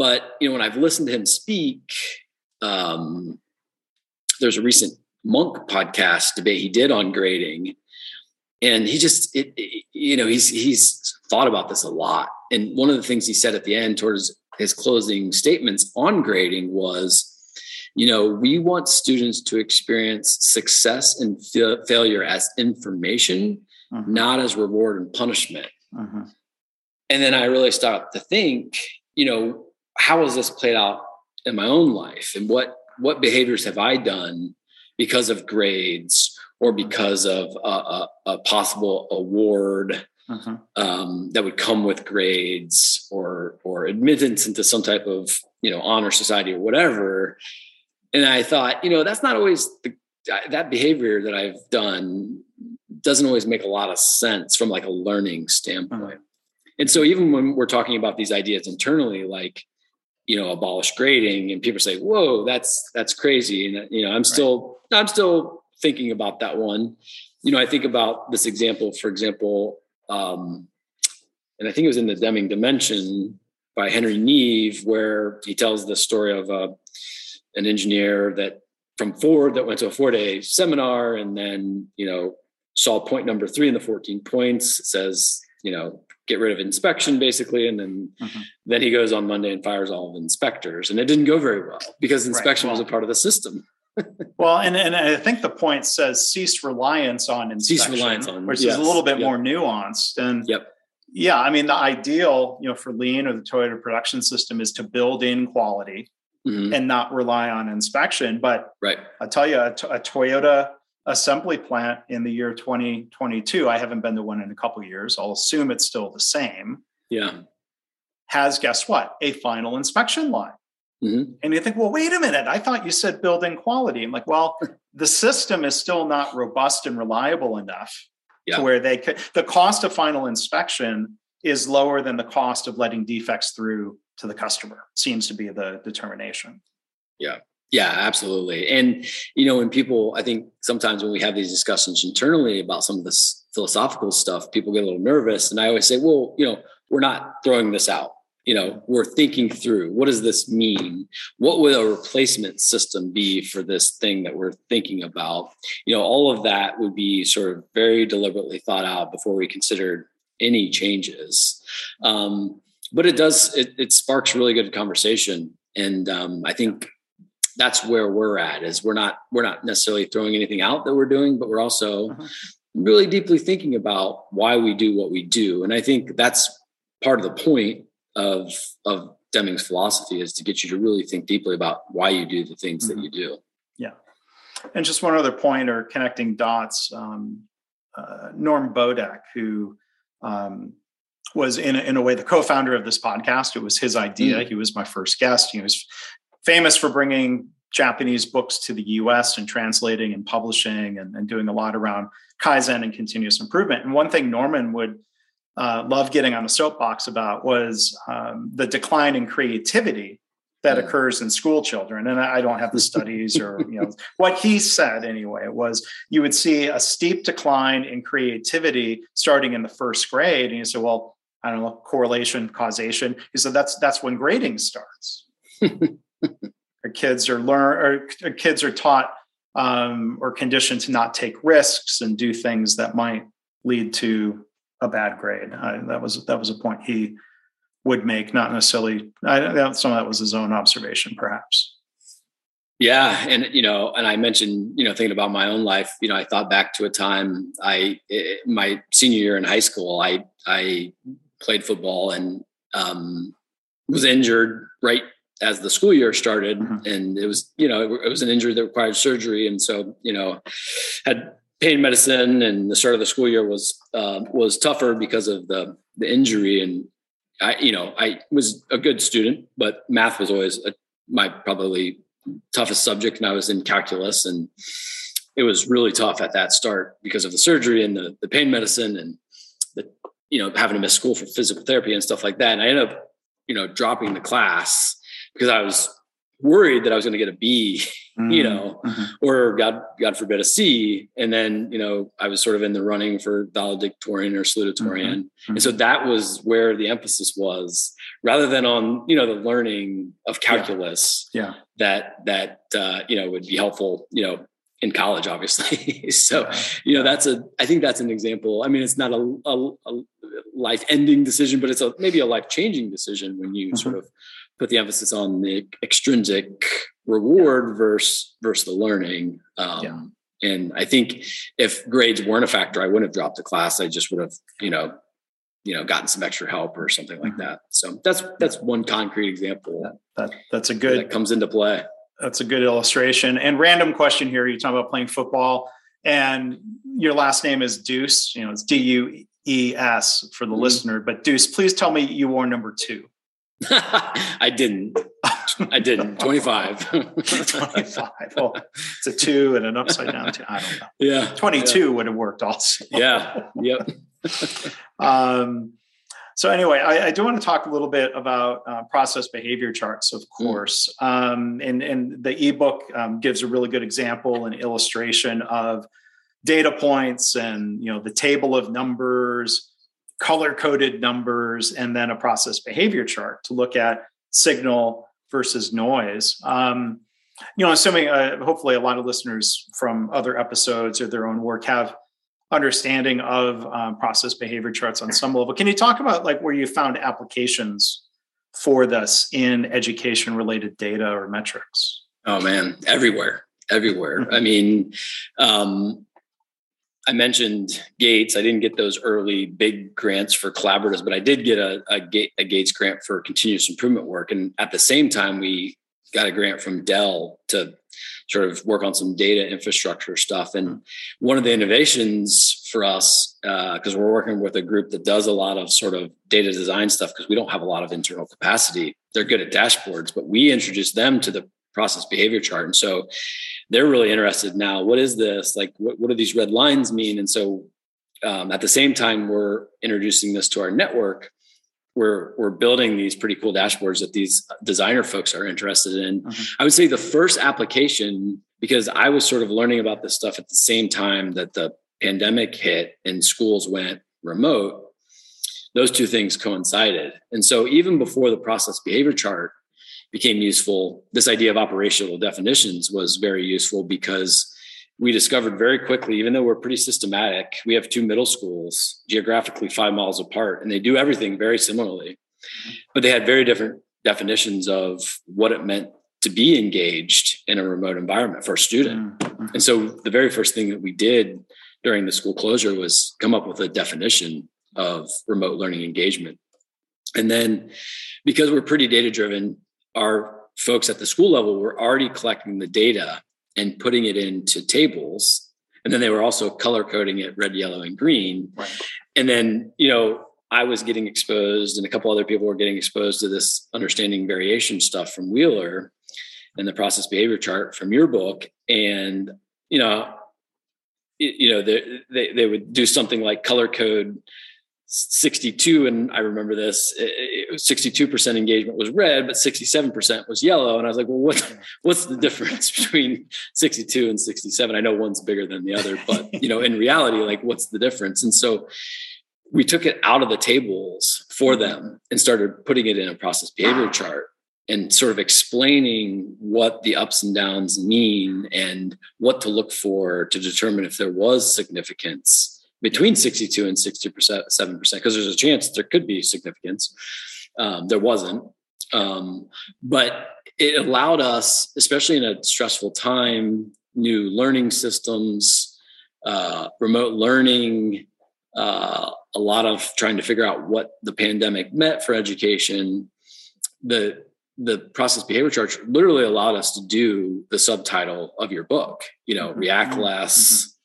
But you know, when I've listened to him speak, um, there's a recent Munk podcast debate he did on grading, and he just, it, it, you know, he's he's thought about this a lot. And one of the things he said at the end, towards his closing statements on grading, was you know we want students to experience success and fa- failure as information mm-hmm. not as reward and punishment mm-hmm. and then i really started to think you know how has this played out in my own life and what what behaviors have i done because of grades or mm-hmm. because of a, a, a possible award uh-huh. um, that would come with grades or or admittance into some type of you know honor society or whatever and I thought, you know, that's not always the, that behavior that I've done doesn't always make a lot of sense from like a learning standpoint. Mm-hmm. And so even when we're talking about these ideas internally, like, you know, abolish grading and people say, whoa, that's, that's crazy. And, you know, I'm still, right. I'm still thinking about that one. You know, I think about this example, for example, um, and I think it was in the Deming Dimension by Henry Neave, where he tells the story of a, an engineer that from Ford that went to a four day seminar and then, you know, saw point number three in the 14 points says, you know, get rid of inspection basically. And then, mm-hmm. then he goes on Monday and fires all of the inspectors. And it didn't go very well because inspection right. well, was a part of the system. well, and, and I think the point says cease reliance on inspection, cease reliance on, which yes, is a little bit yep. more nuanced. And yep. yeah, I mean, the ideal, you know, for lean or the Toyota production system is to build in quality mm-hmm. and not rely on inspection. But right. I'll tell you, a, Toyota assembly plant in the year 2022, I haven't been to one in a couple years. I'll assume it's still the same. Yeah. Has guess what? A final inspection line. Mm-hmm. And you think, well, wait a minute. I thought you said building quality. I'm like, well, the system is still not robust and reliable enough yeah. to where they could. The cost of final inspection is lower than the cost of letting defects through to the customer seems to be the determination yeah yeah absolutely. And you know when people i think sometimes when we have these discussions internally about some of this philosophical stuff people get a little nervous. And i always say well you know we're not throwing this out. You know we're thinking through what does this mean? What would a replacement system be for this thing that we're thinking about? You know all of that would be sort of very deliberately thought out before we considered any changes. Um, but it does it, it sparks really good conversation. And um, i think that's where we're at is we're not we're not necessarily throwing anything out that we're doing but we're also uh-huh. really deeply thinking about why we do what we do and i think that's part of the point of of deming's philosophy is to get you to really think deeply about why you do the things mm-hmm. that you do yeah and just one other point or connecting dots um, uh, norm bodek who um, was in a, in a way the co-founder of this podcast. It was his idea. Mm. He was my first guest. He was famous for bringing Japanese books to the US and translating and publishing and, and doing a lot around Kaizen and continuous improvement. And one thing Norman would uh, love getting on a soapbox about was um, the decline in creativity that mm. occurs in school children. And I don't have the studies or, you know, what he said anyway was you would see a steep decline in creativity starting in the first grade. And you say, well, I don't know, correlation, causation. He said that's that's when grading starts. kids are learn or kids are taught um, or conditioned to not take risks and do things that might lead to a bad grade. I, that was that was a point he would make, not necessarily. I, some of that was his own observation, perhaps. Yeah, and you know, and I mentioned, you know, thinking about my own life. You know, I thought back to a time I, my senior year in high school, I I played football and um, was injured right as the school year started, mm-hmm. and it was you know it, it was an injury that required surgery, and so you know had pain medicine, and the start of the school year was uh, was tougher because of the the injury, and I you know I was a good student, but math was always a, my probably toughest subject, and I was in calculus, and it was really tough at that start because of the surgery and the, the pain medicine and the you know having to miss school for physical therapy and stuff like that. And I ended up you know dropping the class because I was worried that I was going to get a B, mm-hmm. you know, mm-hmm. or God, God forbid a C. And then, you know, I was sort of in the running for valedictorian or salutatorian. Mm-hmm. And so that was where the emphasis was rather than on, you know, the learning of calculus yeah. yeah. that, that, uh, you know, would be helpful, you know, in college, obviously. so, you know, that's a, I think that's an example. I mean, it's not a, a, a life ending decision, but it's a, maybe a life changing decision when you sort mm-hmm. of put the emphasis on the extrinsic reward versus versus the learning. Um, yeah. And I think if grades weren't a factor, I wouldn't have dropped the class. I just would have, you know, you know, gotten some extra help or something like mm-hmm. that. So that's that's one concrete example. That, that that's a good that comes into play. That's a good illustration. And random question here: You talk about playing football, and your last name is Dues. You know, it's D U E S for the mm-hmm. listener. But Deuce, please tell me you wore number two. I didn't. I didn't. 25. 25. Well, it's a two and an upside down two. I don't know. Yeah. 22 yeah. would have worked also. yeah. Yep. um, so anyway, I, I, do want to talk a little bit about uh, process behavior charts, of mm. course. Mm. Um, and, and the ebook um, gives a really good example and illustration of data points and you know the table of numbers color coded numbers, and then a process behavior chart to look at signal versus noise. Um, you know, assuming uh, hopefully a lot of listeners from other episodes or their own work have understanding of um, process behavior charts on some level. Can you talk about like where you found applications for this in education related data or metrics? Oh man, everywhere, everywhere. I mean, um, I mentioned Gates. I didn't get those early big grants for collaboratives, but I did get a, a, a, Gates grant for continuous improvement work. And at the same time, we got a grant from Dell to sort of work on some data infrastructure stuff. And one of the innovations for us, because uh, we're working with a group that does a lot of sort of data design stuff, because we don't have a lot of internal capacity. They're good at dashboards, but we introduced them to the process behavior chart. And so they're really interested now. What is this? Like, what, what do these red lines mean? And so um, at the same time, we're introducing this to our network. We're, we're building these pretty cool dashboards that these designer folks are interested in. Mm-hmm. I would say the first application, because I was sort of learning about this stuff at the same time that the pandemic hit and schools went remote, those two things coincided. And so even before the process behavior chart, became useful. This idea of operational definitions was very useful because we discovered very quickly, even though we're pretty systematic, we have two middle schools geographically five miles apart, and they do everything very similarly. But they had very different definitions of what it meant to be engaged in a remote environment for a student. Mm-hmm. And so the very first thing that we did during the school closure was come up with a definition of remote learning engagement. And then because we're pretty data driven, our folks at the school level were already collecting the data and putting it into tables. And then they were also color coding it red yellow and green. Right. and then you know i was getting exposed and a couple other people were getting exposed to this understanding variation stuff from wheeler and the process behavior chart from your book. And you know you know they, they, they would do something like color code 62 and i remember this it, it 62% engagement was red but 67% was yellow. And i was like well what what's the difference between 62 and 67 i know one's bigger than the other but you know in reality like what's the difference? And so we took it out of the tables for them and started putting it in a process behavior chart and sort of explaining what the ups and downs mean and what to look for to determine if there was significance between 62 and 67% because there's a chance there could be significance. Um, there wasn't. Um, but it allowed us, especially in a stressful time, new learning systems, uh, remote learning, uh, a lot of trying to figure out what the pandemic meant for education. The the process behavior chart literally allowed us to do the subtitle of your book. You know, mm-hmm. react mm-hmm. less.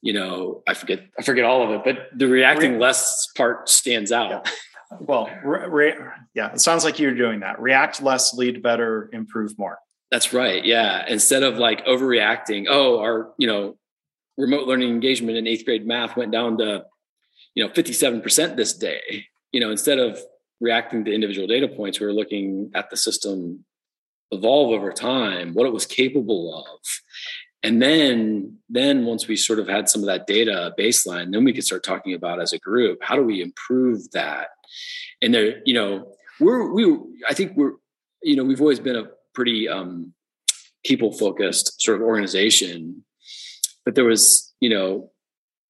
You know, I forget I forget all of it, but the reacting less part stands out. Yeah. Well, re- re- yeah, it sounds like you're doing that. React less, lead better, improve more. That's right. Yeah. Instead of like overreacting, oh, our, you know, remote learning engagement in eighth grade math went down to, you know, 57% this day. You know, instead of reacting to individual data points, we were looking at the system evolve over time, what it was capable of. And then, then once we sort of had some of that data baseline, then we could start talking about as a group, how do we improve that? And there, you know, we're we I think we're, you know, we've always been a pretty um, people focused sort of organization, but there was, you know,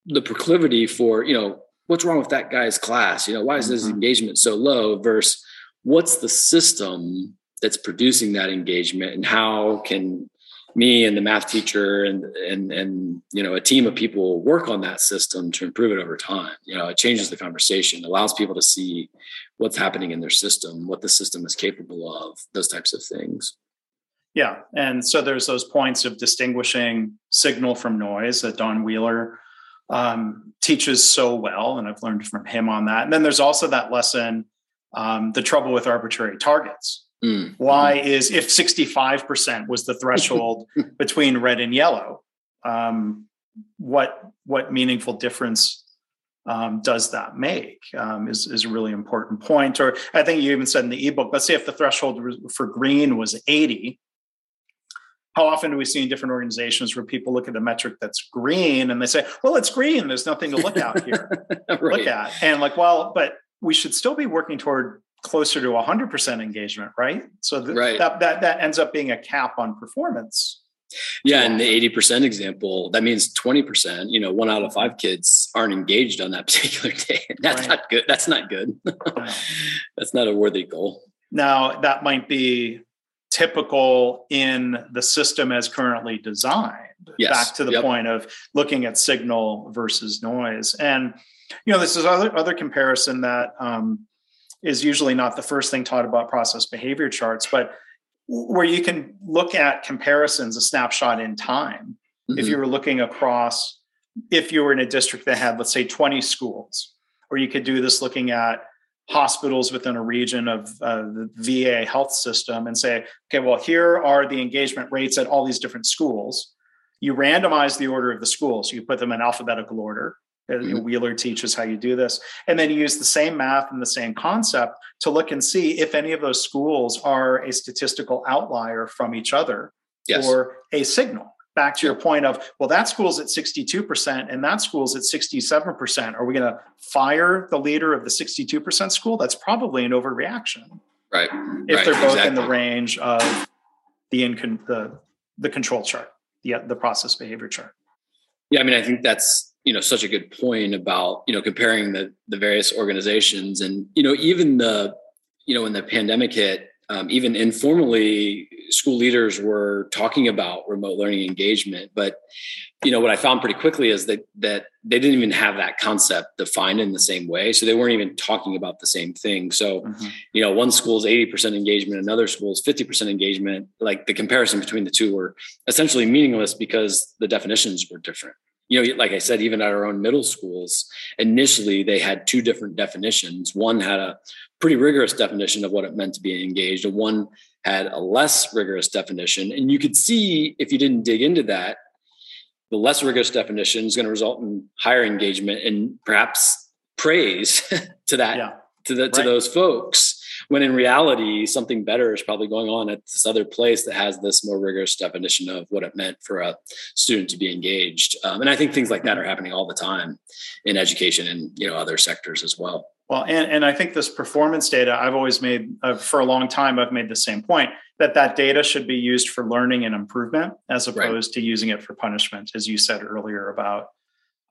the proclivity for, you know, what's wrong with that guy's class? You know, why is his mm-hmm. engagement so low versus what's the system that's producing that engagement and how can me and the math teacher and and and you know a team of people work on that system to improve it over time. You know it changes the conversation allows people to see what's happening in their system what the system is capable of those types of things. Yeah and so there's those points of distinguishing signal from noise that don wheeler um, teaches so well and i've learned from him on that. And then there's also that lesson um, the trouble with arbitrary targets Mm. Why is if 65% was the threshold between red and yellow, um, what what meaningful difference um, does that make? Um, is is a really important point. Or I think you even said in the ebook. Let's say if the threshold for green was 80. How often do we see in different organizations where people look at a metric that's green and they say, "Well, it's green. There's nothing to look out here, right. look at." And like, well, but we should still be working toward closer to 100% engagement, right? So th- right. that that that ends up being a cap on performance. Yeah, in the 80% example, that means 20%, you know, one out of five kids aren't engaged on that particular day. That's right. not good. That's not good. That's not a worthy goal. Now, that might be typical in the system as currently designed. Yes. Back to the yep. point of looking at signal versus noise. And you know, this is other other comparison that um, is usually not the first thing taught about process behavior charts, but where you can look at comparisons, a snapshot in time. Mm-hmm. If you were looking across, if you were in a district that had, let's say, 20 schools, or you could do this looking at hospitals within a region of uh, the VA health system and say, okay, well, here are the engagement rates at all these different schools. You randomize the order of the schools. So you put them in alphabetical order. Mm-hmm. Wheeler teaches how you do this. And then you use the same math and the same concept to look and see if any of those schools are a statistical outlier from each other yes. or a signal. Back to your point of, well, that school's at 62% and that school's at 67%. Are we going to fire the leader of the 62% school? That's probably an overreaction. Right. If right. they're both exactly. in the range of the, in, the, the control chart, the, the process behavior chart. Yeah. I mean, I think that's, you know such a good point about you know comparing the the various organizations and you know even the you know when the pandemic hit um, even informally school leaders were talking about remote learning engagement. But you know what i found pretty quickly is that that they didn't even have that concept defined in the same way. So they weren't even talking about the same thing. So mm-hmm. you know one school's 80% engagement another school's 50% engagement. Like the comparison between the two were essentially meaningless because the definitions were different you know, like I said, even at our own middle schools, initially they had two different definitions. One had a pretty rigorous definition of what it meant to be engaged, and one had a less rigorous definition. And you could see if you didn't dig into that, the less rigorous definition is going to result in higher engagement and perhaps praise to that yeah. to the, to those folks when in reality something better is probably going on at this other place that has this more rigorous definition of what it meant for a student to be engaged um, and i think things like that are happening all the time in education and you know other sectors as well well and, and i think this performance data i've always made uh, for a long time i've made the same point that that data should be used for learning and improvement as opposed right. to using it for punishment as you said earlier about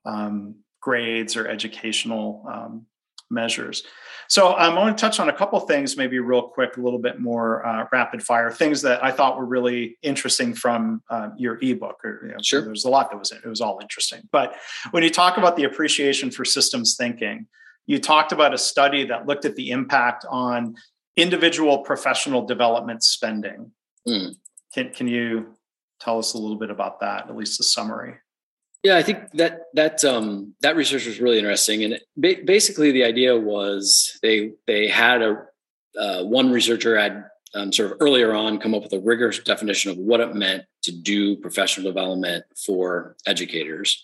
um, grades or educational um, measures. So um, I want to touch on a couple things, maybe real quick, a little bit more uh, rapid fire things that I thought were really interesting from uh, your ebook. Or, you know, sure, there's a lot that was it. It was all interesting. But when you talk about the appreciation for systems thinking, you talked about a study that looked at the impact on individual professional development spending. Mm. Can can you tell us a little bit about that, at least a summary? Yeah, I think that that um, that research was really interesting, and ba- basically the idea was they they had a uh, one researcher had um, sort of earlier on come up with a rigorous definition of what it meant to do professional development for educators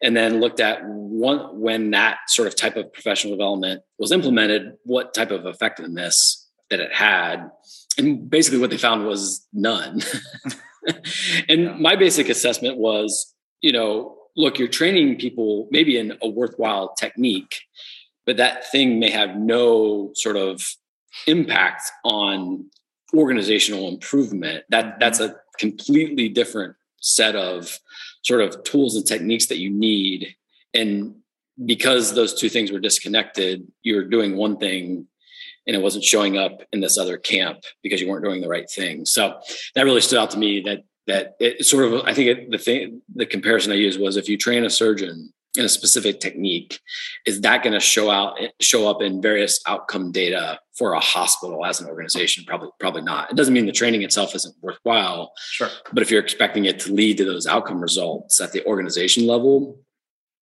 and then looked at one when that sort of type of professional development was implemented what type of effectiveness that it had and basically what they found was none. And my basic assessment was you know look you're training people maybe in a worthwhile technique but that thing may have no sort of impact on organizational improvement. That mm-hmm. that's a completely different set of sort of tools and techniques that you need. And because those two things were disconnected you're doing one thing and it wasn't showing up in this other camp because you weren't doing the right thing. So that really stood out to me that that it sort of i think it, the thing the comparison i used was if you train a surgeon in a specific technique is that going to show out show up in various outcome data for a hospital as an organization? Probably probably not. It doesn't mean the training itself isn't worthwhile sure. but if you're expecting it to lead to those outcome results at the organization level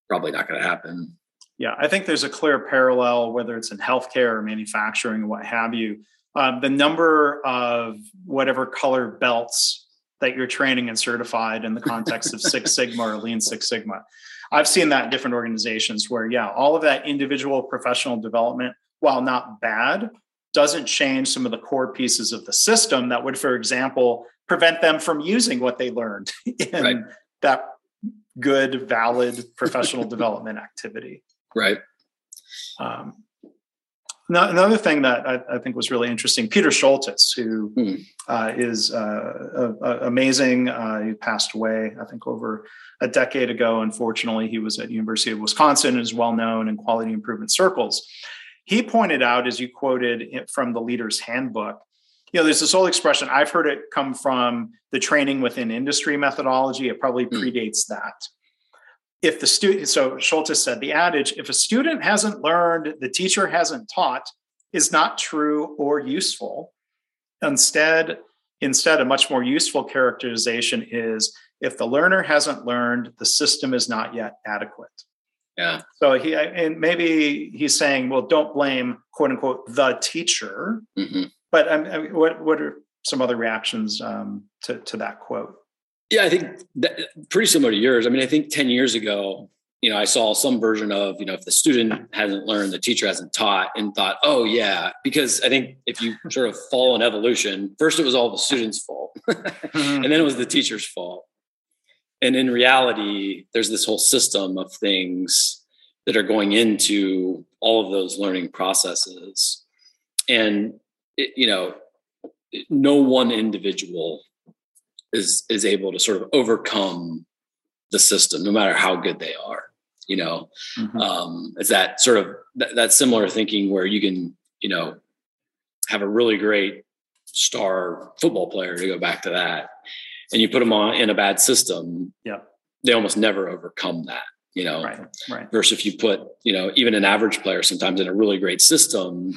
probably not going to happen. Yeah i think there's a clear parallel whether it's in healthcare or manufacturing or what have you. Um, the number of whatever color belts that you're training and certified in the context of six sigma or lean six sigma I've seen that in different organizations where, yeah, all of that individual professional development, while not bad, doesn't change some of the core pieces of the system that would, for example, prevent them from using what they learned in right. that good, valid professional development activity. Right. Um, another thing that I, I, think was really interesting, Peter Scholtes, who mm. uh, is uh, amazing. Uh, he passed away, I think, over a decade ago. Unfortunately, he was at University of Wisconsin and is well known in quality improvement circles. He pointed out, as you quoted from the Leader's Handbook, you know, there's this old expression. I've heard it come from the training within industry methodology. It probably mm. predates that if the student, so Scholtes said the adage, if a student hasn't learned, the teacher hasn't taught, is not true or useful. Instead, instead, a much more useful characterization is if the learner hasn't learned, the system is not yet adequate. Yeah. So he and maybe he's saying, well, don't blame quote unquote the teacher. Mm-hmm. But um, what what are some other reactions um, to to that quote? Yeah, I think that, pretty similar to yours. I mean, I think 10 years ago, you know, I saw some version of, you know, if the student hasn't learned, the teacher hasn't taught and thought, oh, yeah, because I think if you sort of follow an evolution, first it was all the student's fault mm-hmm. and then it was the teacher's fault. And in reality, there's this whole system of things that are going into all of those learning processes. And, it, you know, no one individual is is able to sort of overcome the system, no matter how good they are. You know, mm-hmm. um, it's that sort of that, that similar thinking where you can, you know, have a really great star football player to go back to that, and you put them on in a bad system. Yeah, they almost never overcome that. You know, right, right. Versus if you put, you know, even an average player sometimes in a really great system,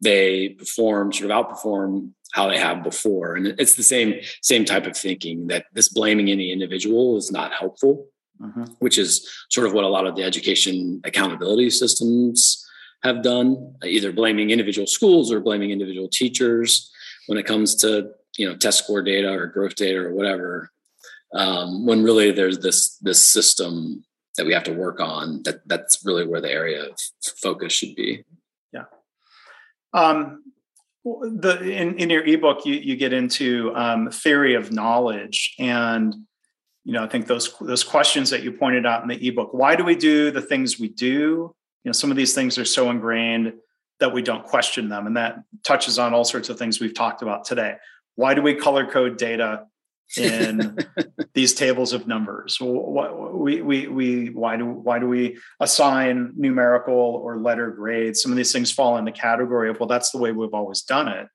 they perform sort of outperform how they have before and it's the same same type of thinking that this blaming any individual is not helpful mm-hmm. which is sort of what a lot of the education accountability systems have done either blaming individual schools or blaming individual teachers when it comes to you know test score data or growth data or whatever um, when really there's this this system that we have to work on that that's really where the area of focus should be um, the in, in your ebook you, you get into um, theory of knowledge and you know i think those those questions that you pointed out in the ebook why do we do the things we do? You know some of these things are so ingrained that we don't question them and that touches on all sorts of things we've talked about today. Why do we color code data in these tables of numbers we, we, we, why do why do we assign numerical or letter grades some of these things fall in the category of well that's the way we've always done it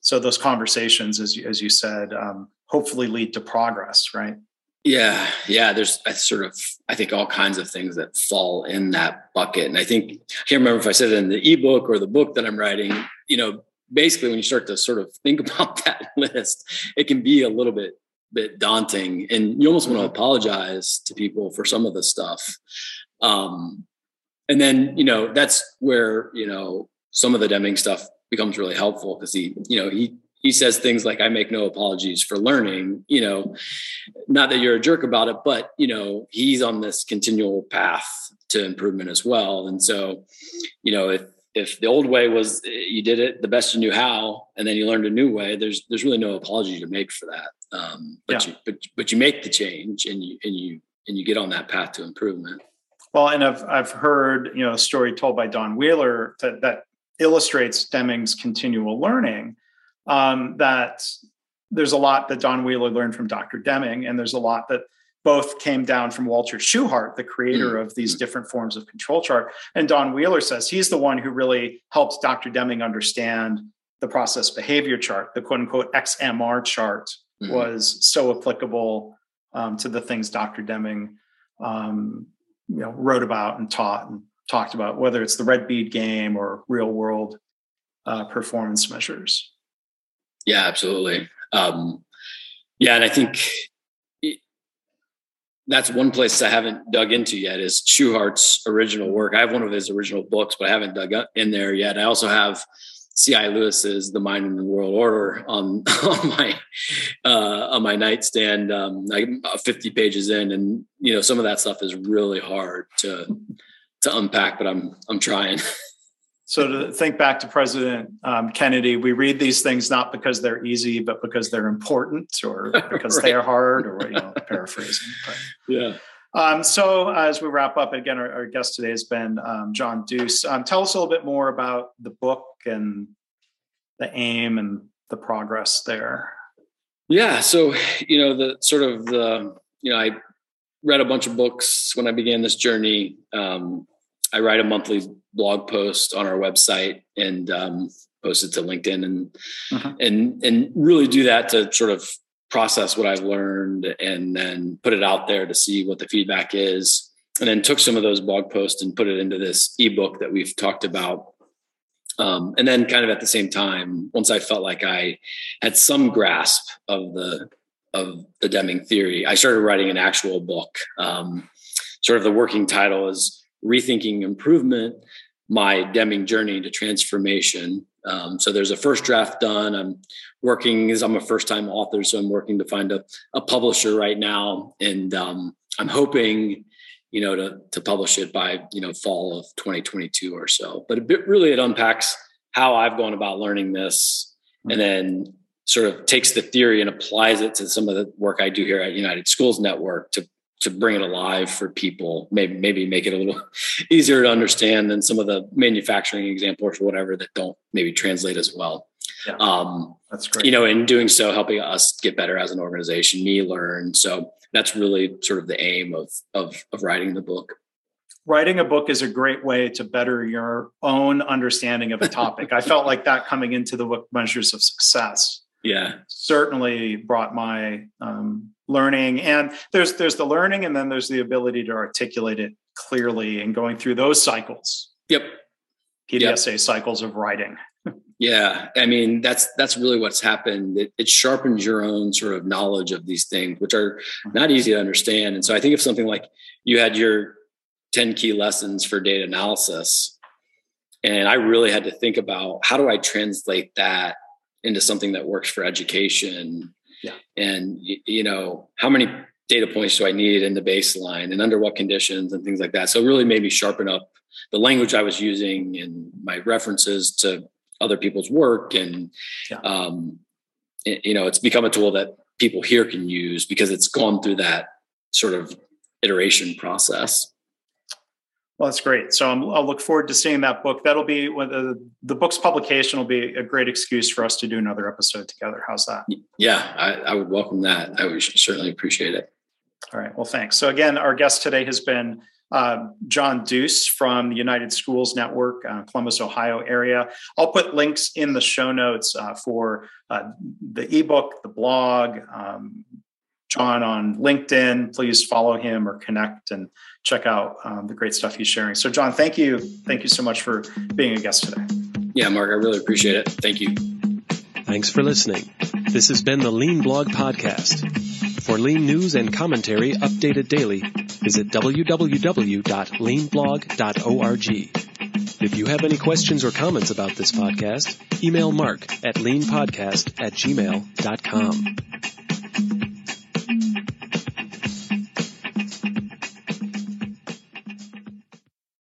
so those conversations as you, as you said um, hopefully lead to progress right Yeah, yeah. There's sort of I think all kinds of things that fall in that bucket, and I think I can't remember if I said it in the ebook or the book that I'm writing. You know, basically when you start to sort of think about that list, it can be a little bit bit daunting, and you almost want to mm-hmm. apologize to people for some of the stuff. Um, and then you know that's where you know some of the Deming stuff becomes really helpful because he you know he he says things like i make no apologies for learning you know not that you're a jerk about it but you know he's on this continual path to improvement as well and so you know if if the old way was you did it the best you knew how and then you learned a new way there's there's really no apology to make for that um, but yeah. you but but you make the change and you and you and you get on that path to improvement well and i've i've heard you know a story told by don wheeler that that illustrates deming's continual learning um, that there's a lot that Don Wheeler learned from Dr. Deming, and there's a lot that both came down from Walter Shewhart, the creator mm. of these different forms of control chart. And Don Wheeler says he's the one who really helped Dr. Deming understand the process behavior chart, the quote unquote XMR chart mm. was so applicable um, to the things Dr. Deming um, you know, wrote about and taught and talked about, whether it's the red bead game or real world uh, performance measures. Yeah, absolutely. Um, yeah, and I think that's one place I haven't dug into yet is Shewhart's original work. I have one of his original books, but I haven't dug in there yet. I also have C.I. Lewis's The Mind and the World Order on, on my uh, on my nightstand. Um, like 50 pages in, and you know some of that stuff is really hard to to unpack, but I'm I'm trying. So to think back to President um, Kennedy, we read these things not because they're easy, but because they're important, or because right. they are hard, or you know, paraphrasing. But, yeah. Um, so as we wrap up, again, our, our guest today has been um, John Dues. Um, tell us a little bit more about the book and the aim and the progress there. Yeah. So you know the sort of the you know I read a bunch of books when I began this journey. Um, I write a monthly blog post on our website and um, post it to LinkedIn and uh-huh. and and really do that to sort of process what I've learned and then put it out there to see what the feedback is. And then took some of those blog posts and put it into this ebook that we've talked about. Um, and then kind of at the same time, once I felt like I had some grasp of the of the Deming theory, I started writing an actual book. Um, sort of the working title is rethinking improvement my deming journey to transformation. Um, so there's a first draft done. I'm working as i'm a first time author so i'm working to find a, a publisher right now. And um, i'm hoping you know to, to publish it by you know fall of 2022 or so. But a bit really it unpacks how i've gone about learning this and then sort of takes the theory and applies it to some of the work i do here at united schools network to to bring it alive for people, maybe maybe make it a little easier to understand than some of the manufacturing examples or whatever that don't maybe translate as well. Yeah, um, that's great. You know, in doing so, helping us get better as an organization, me learn. So that's really sort of the aim of of, of writing the book. Writing a book is a great way to better your own understanding of a topic. I felt like that coming into the book measures of success. Yeah, certainly brought my um, learning. And there's there's the learning and then there's the ability to articulate it clearly and going through those cycles. Yep. Pdsa yep. cycles of writing. Yeah. I mean that's that's really what's happened. It, it, sharpens your own sort of knowledge of these things which are mm-hmm. not easy to understand. And so i think of something like you had your 10 key lessons for data analysis and i really had to think about how do i translate that into something that works for education yeah. And you know, how many data points do I need in the baseline and under what conditions and things like that. So really maybe sharpen up the language I was using and my references to other people's work. And, yeah. um, you know, it's become a tool that people here can use because it's gone through that sort of iteration process. Well, that's great. So i will look forward to seeing that book. That'll be when the, the book's publication will be a great excuse for us to do another episode together. How's that? Yeah, I, I would welcome that. I would certainly appreciate it. All right. Well, thanks. So again, our guest today has been uh, John Dues from the United Schools Network, uh, Columbus, Ohio area. I'll put links in the show notes uh, for uh, the ebook, the blog, um, John on LinkedIn, please follow him or connect and check out um, the great stuff he's sharing. So, John, thank you. Thank you so much for being a guest today. Yeah, Mark, I really appreciate it. Thank you. Thanks for listening. This has been the Lean Blog Podcast. For lean news and commentary updated daily, visit www.leanblog.org. If you have any questions or comments about this podcast, email mark at leanpodcast at gmail.com.